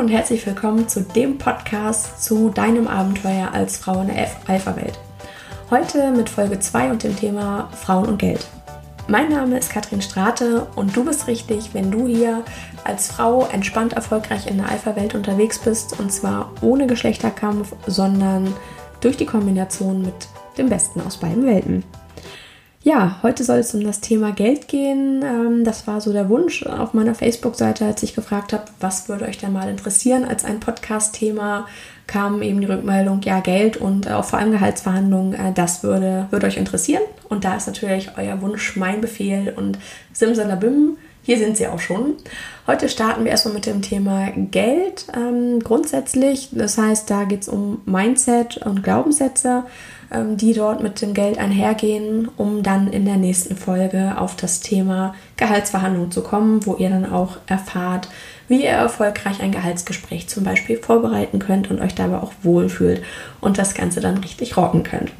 und herzlich willkommen zu dem Podcast zu deinem Abenteuer als Frau in der Alpha-Welt. Heute mit Folge 2 und dem Thema Frauen und Geld. Mein Name ist Katrin Strate und du bist richtig, wenn du hier als Frau entspannt erfolgreich in der Alpha-Welt unterwegs bist und zwar ohne Geschlechterkampf, sondern durch die Kombination mit dem Besten aus beiden Welten. Ja, heute soll es um das Thema Geld gehen. Ähm, das war so der Wunsch auf meiner Facebook-Seite, als ich gefragt habe, was würde euch denn mal interessieren als ein Podcast-Thema, kam eben die Rückmeldung, ja, Geld und auch vor allem Gehaltsverhandlungen, äh, das würde, würde euch interessieren. Und da ist natürlich euer Wunsch mein Befehl und simsalabim, hier sind sie auch schon. Heute starten wir erstmal mit dem Thema Geld ähm, grundsätzlich. Das heißt, da geht es um Mindset und Glaubenssätze. Ähm, die dort mit dem Geld einhergehen, um dann in der nächsten Folge auf das Thema Gehaltsverhandlung zu kommen, wo ihr dann auch erfahrt, wie ihr erfolgreich ein Gehaltsgespräch zum Beispiel vorbereiten könnt und euch dabei auch wohlfühlt und das Ganze dann richtig rocken könnt.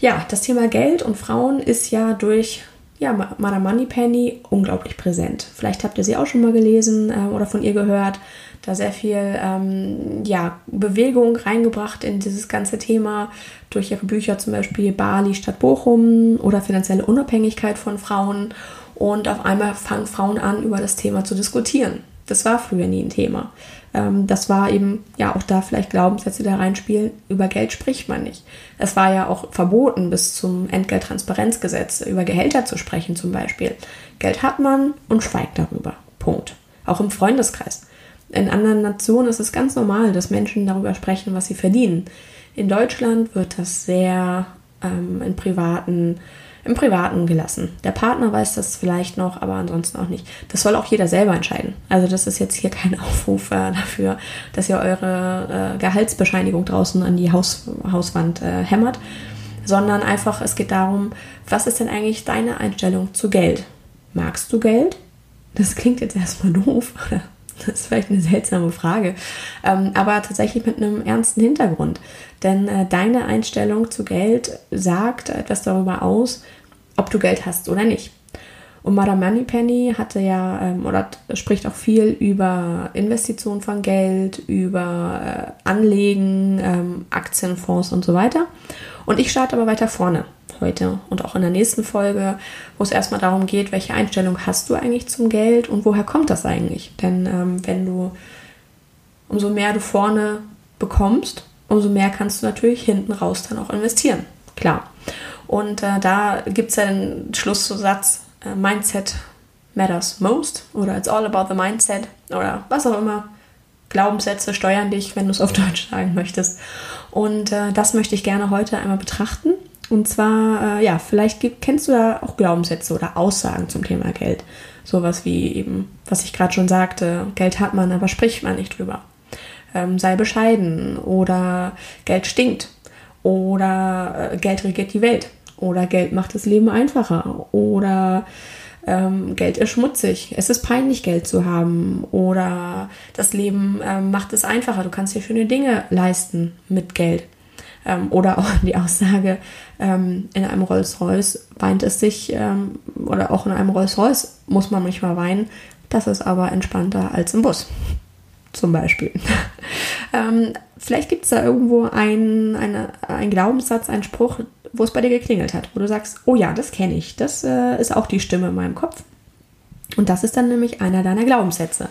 Ja, das Thema Geld und Frauen ist ja durch ja, Madame Moneypenny unglaublich präsent. Vielleicht habt ihr sie auch schon mal gelesen äh, oder von ihr gehört da sehr viel ähm, ja, Bewegung reingebracht in dieses ganze Thema durch ihre Bücher, zum Beispiel Bali statt Bochum oder finanzielle Unabhängigkeit von Frauen. Und auf einmal fangen Frauen an, über das Thema zu diskutieren. Das war früher nie ein Thema. Ähm, das war eben, ja, auch da vielleicht Glaubenssätze da reinspielen, über Geld spricht man nicht. Es war ja auch verboten bis zum Entgelttransparenzgesetz, über Gehälter zu sprechen zum Beispiel. Geld hat man und schweigt darüber. Punkt. Auch im Freundeskreis. In anderen Nationen ist es ganz normal, dass Menschen darüber sprechen, was sie verdienen. In Deutschland wird das sehr ähm, in privaten, im Privaten gelassen. Der Partner weiß das vielleicht noch, aber ansonsten auch nicht. Das soll auch jeder selber entscheiden. Also das ist jetzt hier kein Aufruf äh, dafür, dass ihr eure äh, Gehaltsbescheinigung draußen an die Haus, Hauswand äh, hämmert, sondern einfach, es geht darum, was ist denn eigentlich deine Einstellung zu Geld? Magst du Geld? Das klingt jetzt erstmal doof, oder? Das ist vielleicht eine seltsame Frage, ähm, aber tatsächlich mit einem ernsten Hintergrund. Denn äh, deine Einstellung zu Geld sagt etwas darüber aus, ob du Geld hast oder nicht. Und Madame Moneypenny hatte ja ähm, oder spricht auch viel über Investitionen von Geld, über äh, Anlegen, ähm, Aktienfonds und so weiter. Und ich starte aber weiter vorne heute und auch in der nächsten Folge, wo es erstmal darum geht, welche Einstellung hast du eigentlich zum Geld und woher kommt das eigentlich? Denn ähm, wenn du, umso mehr du vorne bekommst, umso mehr kannst du natürlich hinten raus dann auch investieren. Klar. Und äh, da gibt es ja den Schlusssatz, äh, Mindset matters most oder it's all about the mindset oder was auch immer. Glaubenssätze steuern dich, wenn du es auf Deutsch sagen möchtest. Und äh, das möchte ich gerne heute einmal betrachten und zwar, äh, ja, vielleicht gibt, kennst du da auch Glaubenssätze oder Aussagen zum Thema Geld. Sowas wie eben, was ich gerade schon sagte, Geld hat man, aber spricht man nicht drüber. Ähm, sei bescheiden oder Geld stinkt oder äh, Geld regiert die Welt oder Geld macht das Leben einfacher oder ähm, Geld ist schmutzig, es ist peinlich, Geld zu haben oder das Leben ähm, macht es einfacher, du kannst dir schöne Dinge leisten mit Geld. Ähm, oder auch die Aussage, ähm, in einem Rolls-Royce weint es sich, ähm, oder auch in einem Rolls-Royce muss man manchmal weinen. Das ist aber entspannter als im Bus. Zum Beispiel. ähm, vielleicht gibt es da irgendwo einen ein Glaubenssatz, einen Spruch, wo es bei dir geklingelt hat, wo du sagst, oh ja, das kenne ich. Das äh, ist auch die Stimme in meinem Kopf. Und das ist dann nämlich einer deiner Glaubenssätze.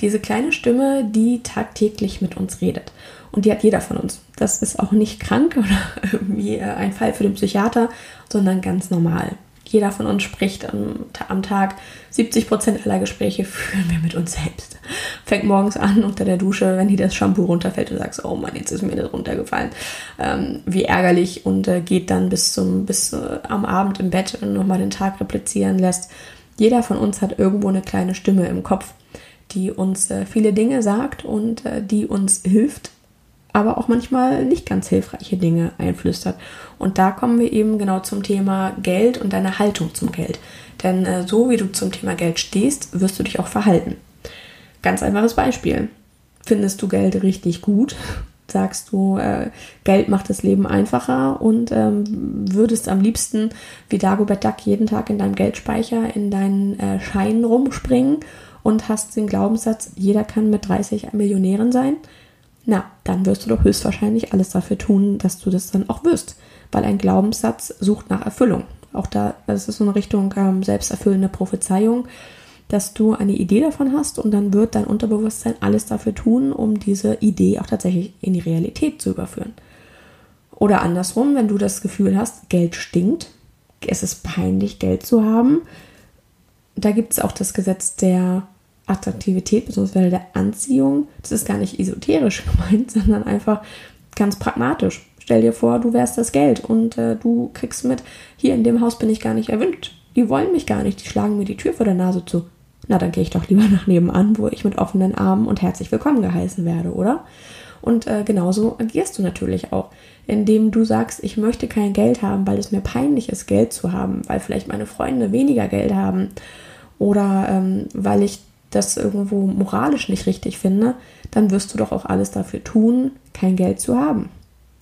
Diese kleine Stimme, die tagtäglich mit uns redet. Und die hat jeder von uns. Das ist auch nicht krank oder irgendwie äh, ein Fall für den Psychiater, sondern ganz normal. Jeder von uns spricht am, am Tag. 70 Prozent aller Gespräche führen wir mit uns selbst. Fängt morgens an unter der Dusche, wenn dir das Shampoo runterfällt und sagst, oh Mann, jetzt ist mir das runtergefallen. Ähm, wie ärgerlich und äh, geht dann bis zum bis äh, am Abend im Bett und nochmal den Tag replizieren lässt. Jeder von uns hat irgendwo eine kleine Stimme im Kopf, die uns äh, viele Dinge sagt und äh, die uns hilft, aber auch manchmal nicht ganz hilfreiche Dinge einflüstert. Und da kommen wir eben genau zum Thema Geld und deine Haltung zum Geld. Denn äh, so wie du zum Thema Geld stehst, wirst du dich auch verhalten. Ganz einfaches Beispiel. Findest du Geld richtig gut? Sagst du, äh, Geld macht das Leben einfacher und ähm, würdest am liebsten wie Dagobert Duck jeden Tag in deinem Geldspeicher in deinen äh, Scheinen rumspringen und hast den Glaubenssatz, jeder kann mit 30 Millionären sein, na, dann wirst du doch höchstwahrscheinlich alles dafür tun, dass du das dann auch wirst. Weil ein Glaubenssatz sucht nach Erfüllung. Auch da, das ist so eine Richtung ähm, selbsterfüllende Prophezeiung, dass du eine Idee davon hast und dann wird dein Unterbewusstsein alles dafür tun, um diese Idee auch tatsächlich in die Realität zu überführen. Oder andersrum, wenn du das Gefühl hast, Geld stinkt, es ist peinlich, Geld zu haben, da gibt es auch das Gesetz der Attraktivität bzw. der Anziehung. Das ist gar nicht esoterisch gemeint, sondern einfach ganz pragmatisch. Stell dir vor, du wärst das Geld und äh, du kriegst mit, hier in dem Haus bin ich gar nicht erwünscht. Die wollen mich gar nicht, die schlagen mir die Tür vor der Nase zu. Na, dann gehe ich doch lieber nach nebenan, wo ich mit offenen Armen und herzlich willkommen geheißen werde, oder? Und äh, genauso agierst du natürlich auch, indem du sagst, ich möchte kein Geld haben, weil es mir peinlich ist, Geld zu haben, weil vielleicht meine Freunde weniger Geld haben oder ähm, weil ich das irgendwo moralisch nicht richtig finde, dann wirst du doch auch alles dafür tun, kein Geld zu haben.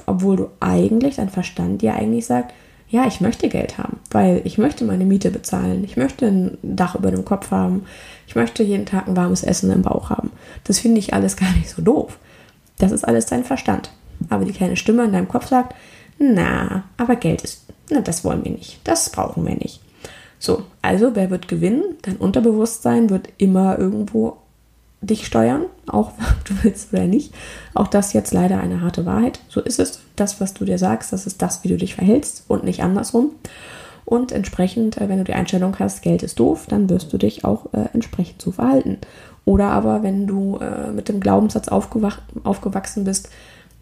Obwohl du eigentlich, dein Verstand dir eigentlich sagt, ja, ich möchte Geld haben, weil ich möchte meine Miete bezahlen, ich möchte ein Dach über dem Kopf haben, ich möchte jeden Tag ein warmes Essen im Bauch haben. Das finde ich alles gar nicht so doof. Das ist alles dein Verstand. Aber die kleine Stimme in deinem Kopf sagt, na, aber Geld ist, na, das wollen wir nicht, das brauchen wir nicht. So, also wer wird gewinnen? Dein Unterbewusstsein wird immer irgendwo dich steuern, auch ob du willst oder nicht. Auch das jetzt leider eine harte Wahrheit. So ist es. Das, was du dir sagst, das ist das, wie du dich verhältst und nicht andersrum. Und entsprechend, äh, wenn du die Einstellung hast, Geld ist doof, dann wirst du dich auch äh, entsprechend so verhalten. Oder aber, wenn du äh, mit dem Glaubenssatz aufgewachsen bist,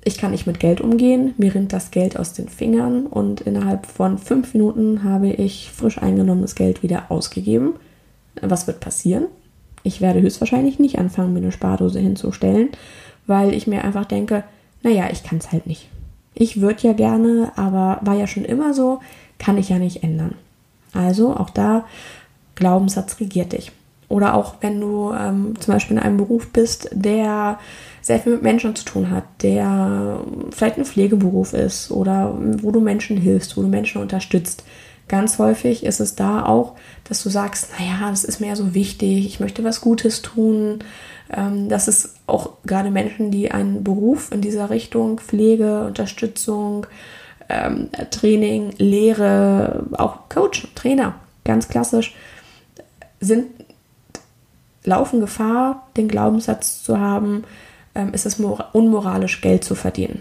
ich kann nicht mit Geld umgehen, mir rinnt das Geld aus den Fingern und innerhalb von fünf Minuten habe ich frisch eingenommenes Geld wieder ausgegeben. Was wird passieren? Ich werde höchstwahrscheinlich nicht anfangen, mir eine Spardose hinzustellen, weil ich mir einfach denke, naja, ich kann es halt nicht. Ich würde ja gerne, aber war ja schon immer so, kann ich ja nicht ändern. Also auch da, Glaubenssatz regiert dich. Oder auch wenn du ähm, zum Beispiel in einem Beruf bist, der sehr viel mit Menschen zu tun hat, der vielleicht ein Pflegeberuf ist oder wo du Menschen hilfst, wo du Menschen unterstützt. Ganz häufig ist es da auch, dass du sagst, naja, das ist mir ja so wichtig, ich möchte was Gutes tun. Ähm, das ist auch gerade Menschen, die einen Beruf in dieser Richtung, Pflege, Unterstützung, ähm, Training, Lehre, auch Coach, Trainer, ganz klassisch, sind, laufen Gefahr, den Glaubenssatz zu haben, ähm, ist es unmoralisch, Geld zu verdienen.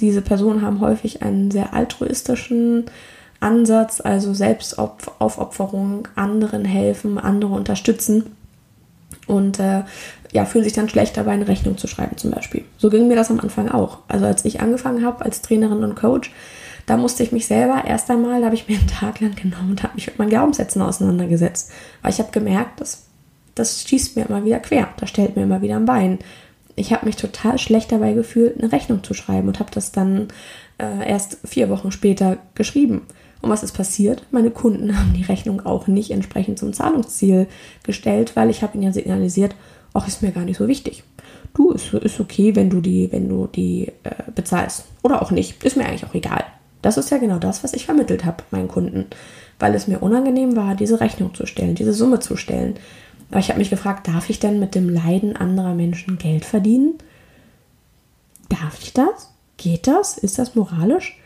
Diese Personen haben häufig einen sehr altruistischen Ansatz, also Selbstaufopferung, anderen helfen, andere unterstützen und äh, ja, fühlen sich dann schlecht dabei, eine Rechnung zu schreiben zum Beispiel. So ging mir das am Anfang auch. Also als ich angefangen habe als Trainerin und Coach, da musste ich mich selber erst einmal, da habe ich mir einen Tag lang genommen und habe mich mit meinen Glaubenssätzen auseinandergesetzt. Weil ich habe gemerkt, dass das schießt mir immer wieder quer, das stellt mir immer wieder ein Bein ich habe mich total schlecht dabei gefühlt, eine Rechnung zu schreiben und habe das dann äh, erst vier Wochen später geschrieben. Und was ist passiert? Meine Kunden haben die Rechnung auch nicht entsprechend zum Zahlungsziel gestellt, weil ich habe ihnen ja signalisiert, ach, ist mir gar nicht so wichtig. Du, ist, ist okay, wenn du die, wenn du die äh, bezahlst. Oder auch nicht. Ist mir eigentlich auch egal. Das ist ja genau das, was ich vermittelt habe meinen Kunden. Weil es mir unangenehm war, diese Rechnung zu stellen, diese Summe zu stellen. Aber ich habe mich gefragt, darf ich denn mit dem Leiden anderer Menschen Geld verdienen? Darf ich das? Geht das? Ist das moralisch?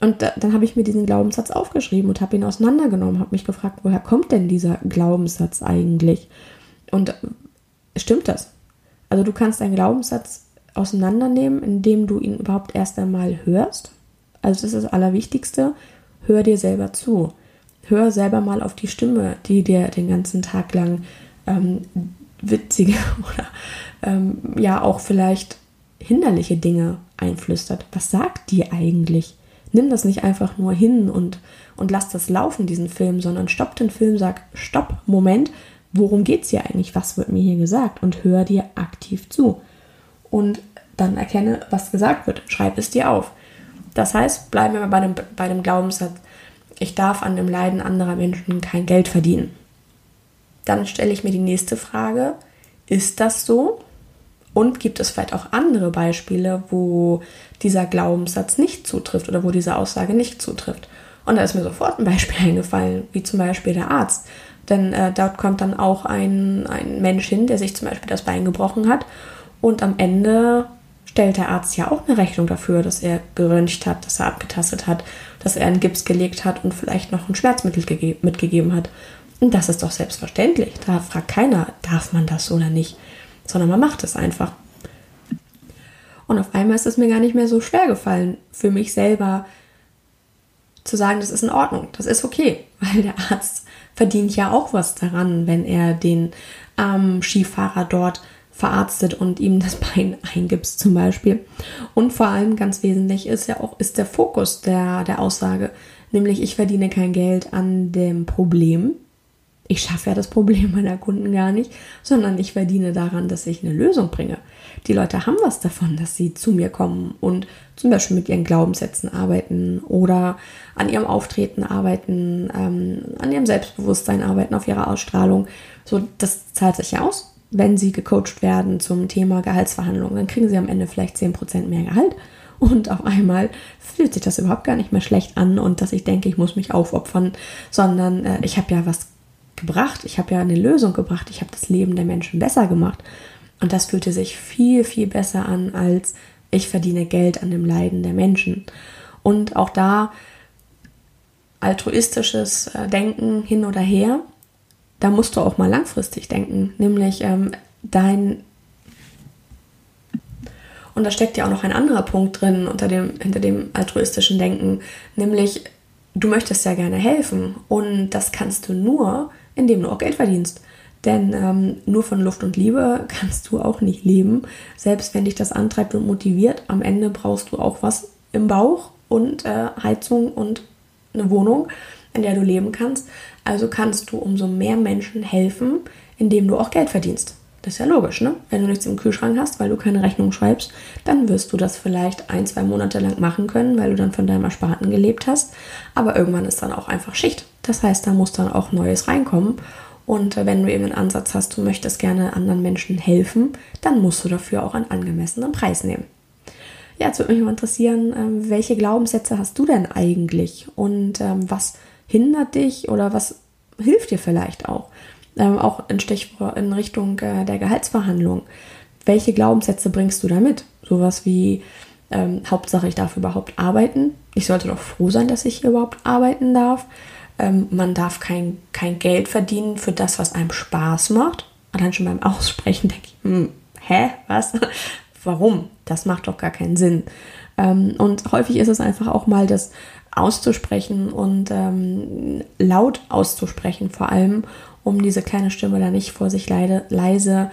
Und da, dann habe ich mir diesen Glaubenssatz aufgeschrieben und habe ihn auseinandergenommen, habe mich gefragt, woher kommt denn dieser Glaubenssatz eigentlich? Und äh, stimmt das? Also du kannst einen Glaubenssatz auseinandernehmen, indem du ihn überhaupt erst einmal hörst. Also das ist das Allerwichtigste. Hör dir selber zu. Hör selber mal auf die Stimme, die dir den ganzen Tag lang ähm, witzige oder ähm, ja auch vielleicht hinderliche Dinge einflüstert. Was sagt die eigentlich? Nimm das nicht einfach nur hin und, und lass das laufen, diesen Film, sondern stopp den Film, sag, stopp, Moment, worum geht es hier eigentlich? Was wird mir hier gesagt? Und hör dir aktiv zu. Und dann erkenne, was gesagt wird. Schreib es dir auf. Das heißt, bleiben wir bei dem, bei dem Glaubenssatz, ich darf an dem Leiden anderer Menschen kein Geld verdienen dann stelle ich mir die nächste Frage, ist das so? Und gibt es vielleicht auch andere Beispiele, wo dieser Glaubenssatz nicht zutrifft oder wo diese Aussage nicht zutrifft? Und da ist mir sofort ein Beispiel eingefallen, wie zum Beispiel der Arzt. Denn äh, dort kommt dann auch ein, ein Mensch hin, der sich zum Beispiel das Bein gebrochen hat. Und am Ende stellt der Arzt ja auch eine Rechnung dafür, dass er geröntgt hat, dass er abgetastet hat, dass er einen Gips gelegt hat und vielleicht noch ein Schmerzmittel mitgegeben hat. Und das ist doch selbstverständlich. Da fragt keiner, darf man das oder nicht, sondern man macht es einfach. Und auf einmal ist es mir gar nicht mehr so schwer gefallen, für mich selber zu sagen, das ist in Ordnung, das ist okay, weil der Arzt verdient ja auch was daran, wenn er den ähm, Skifahrer dort verarztet und ihm das Bein eingibst zum Beispiel. Und vor allem ganz wesentlich ist ja auch ist der Fokus der, der Aussage, nämlich ich verdiene kein Geld an dem Problem. Ich schaffe ja das Problem meiner Kunden gar nicht, sondern ich verdiene daran, dass ich eine Lösung bringe. Die Leute haben was davon, dass sie zu mir kommen und zum Beispiel mit ihren Glaubenssätzen arbeiten oder an ihrem Auftreten arbeiten, ähm, an ihrem Selbstbewusstsein arbeiten, auf ihrer Ausstrahlung. So, das zahlt sich ja aus, wenn sie gecoacht werden zum Thema Gehaltsverhandlungen. Dann kriegen sie am Ende vielleicht 10% mehr Gehalt. Und auf einmal fühlt sich das überhaupt gar nicht mehr schlecht an und dass ich denke, ich muss mich aufopfern, sondern äh, ich habe ja was gebracht, ich habe ja eine Lösung gebracht, ich habe das Leben der Menschen besser gemacht. Und das fühlte sich viel, viel besser an, als ich verdiene Geld an dem Leiden der Menschen. Und auch da altruistisches äh, Denken hin oder her, da musst du auch mal langfristig denken, nämlich ähm, dein und da steckt ja auch noch ein anderer Punkt drin unter dem, hinter dem altruistischen Denken, nämlich du möchtest ja gerne helfen. Und das kannst du nur, indem du auch Geld verdienst. Denn ähm, nur von Luft und Liebe kannst du auch nicht leben. Selbst wenn dich das antreibt und motiviert, am Ende brauchst du auch was im Bauch und äh, Heizung und eine Wohnung, in der du leben kannst. Also kannst du umso mehr Menschen helfen, indem du auch Geld verdienst. Das ist ja logisch, ne? Wenn du nichts im Kühlschrank hast, weil du keine Rechnung schreibst, dann wirst du das vielleicht ein, zwei Monate lang machen können, weil du dann von deinem Ersparten gelebt hast. Aber irgendwann ist dann auch einfach Schicht. Das heißt, da muss dann auch Neues reinkommen. Und wenn du eben einen Ansatz hast, du möchtest gerne anderen Menschen helfen, dann musst du dafür auch einen angemessenen Preis nehmen. Ja, jetzt würde mich mal interessieren, ähm, welche Glaubenssätze hast du denn eigentlich und ähm, was hindert dich oder was hilft dir vielleicht auch? Ähm, auch in Stichwort in Richtung äh, der Gehaltsverhandlung. Welche Glaubenssätze bringst du da mit? Sowas wie ähm, Hauptsache, ich darf überhaupt arbeiten. Ich sollte doch froh sein, dass ich hier überhaupt arbeiten darf. Ähm, man darf kein, kein Geld verdienen für das, was einem Spaß macht. Allein schon beim Aussprechen denke ich, hm, hä, was? Warum? Das macht doch gar keinen Sinn. Ähm, und häufig ist es einfach auch mal das auszusprechen und ähm, laut auszusprechen, vor allem, um diese kleine Stimme da nicht vor sich leide, leise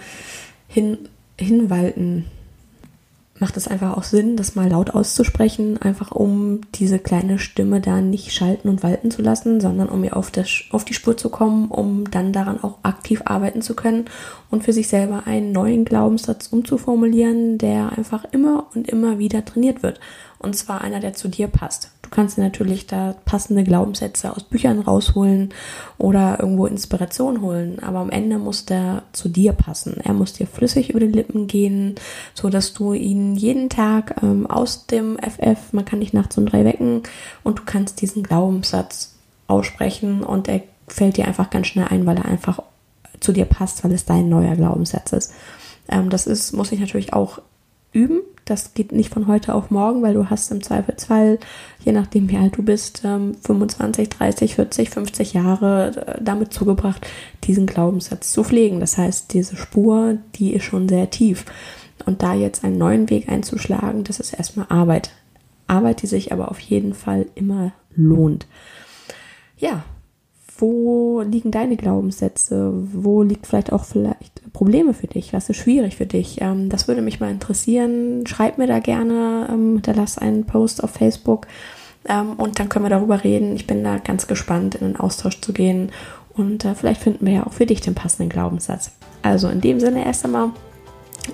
hin, hinwalten macht es einfach auch Sinn, das mal laut auszusprechen, einfach um diese kleine Stimme da nicht schalten und walten zu lassen, sondern um ihr auf, das, auf die Spur zu kommen, um dann daran auch aktiv arbeiten zu können und für sich selber einen neuen Glaubenssatz umzuformulieren, der einfach immer und immer wieder trainiert wird. Und zwar einer, der zu dir passt kannst dir natürlich da passende Glaubenssätze aus Büchern rausholen oder irgendwo Inspiration holen. Aber am Ende muss der zu dir passen. Er muss dir flüssig über die Lippen gehen, so dass du ihn jeden Tag ähm, aus dem FF, man kann dich nachts um drei wecken und du kannst diesen Glaubenssatz aussprechen und er fällt dir einfach ganz schnell ein, weil er einfach zu dir passt, weil es dein neuer Glaubenssatz ist. Ähm, das ist, muss ich natürlich auch üben. Das geht nicht von heute auf morgen, weil du hast im Zweifelsfall, je nachdem wie alt du bist, 25, 30, 40, 50 Jahre äh, damit zugebracht, diesen Glaubenssatz zu pflegen. Das heißt, diese Spur, die ist schon sehr tief. Und da jetzt einen neuen Weg einzuschlagen, das ist erstmal Arbeit. Arbeit, die sich aber auf jeden Fall immer lohnt. Ja, wo liegen deine Glaubenssätze? Wo liegt vielleicht auch vielleicht Probleme für dich? Was ist schwierig für dich? Ähm, das würde mich mal interessieren. Schreib mir da gerne, ähm, hinterlass einen Post auf Facebook ähm, und dann können wir darüber reden. Ich bin da ganz gespannt, in den Austausch zu gehen und äh, vielleicht finden wir ja auch für dich den passenden Glaubenssatz. Also in dem Sinne erst einmal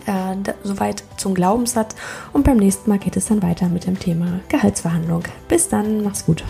äh, soweit zum Glaubenssatz und beim nächsten Mal geht es dann weiter mit dem Thema Gehaltsverhandlung. Bis dann, mach's gut.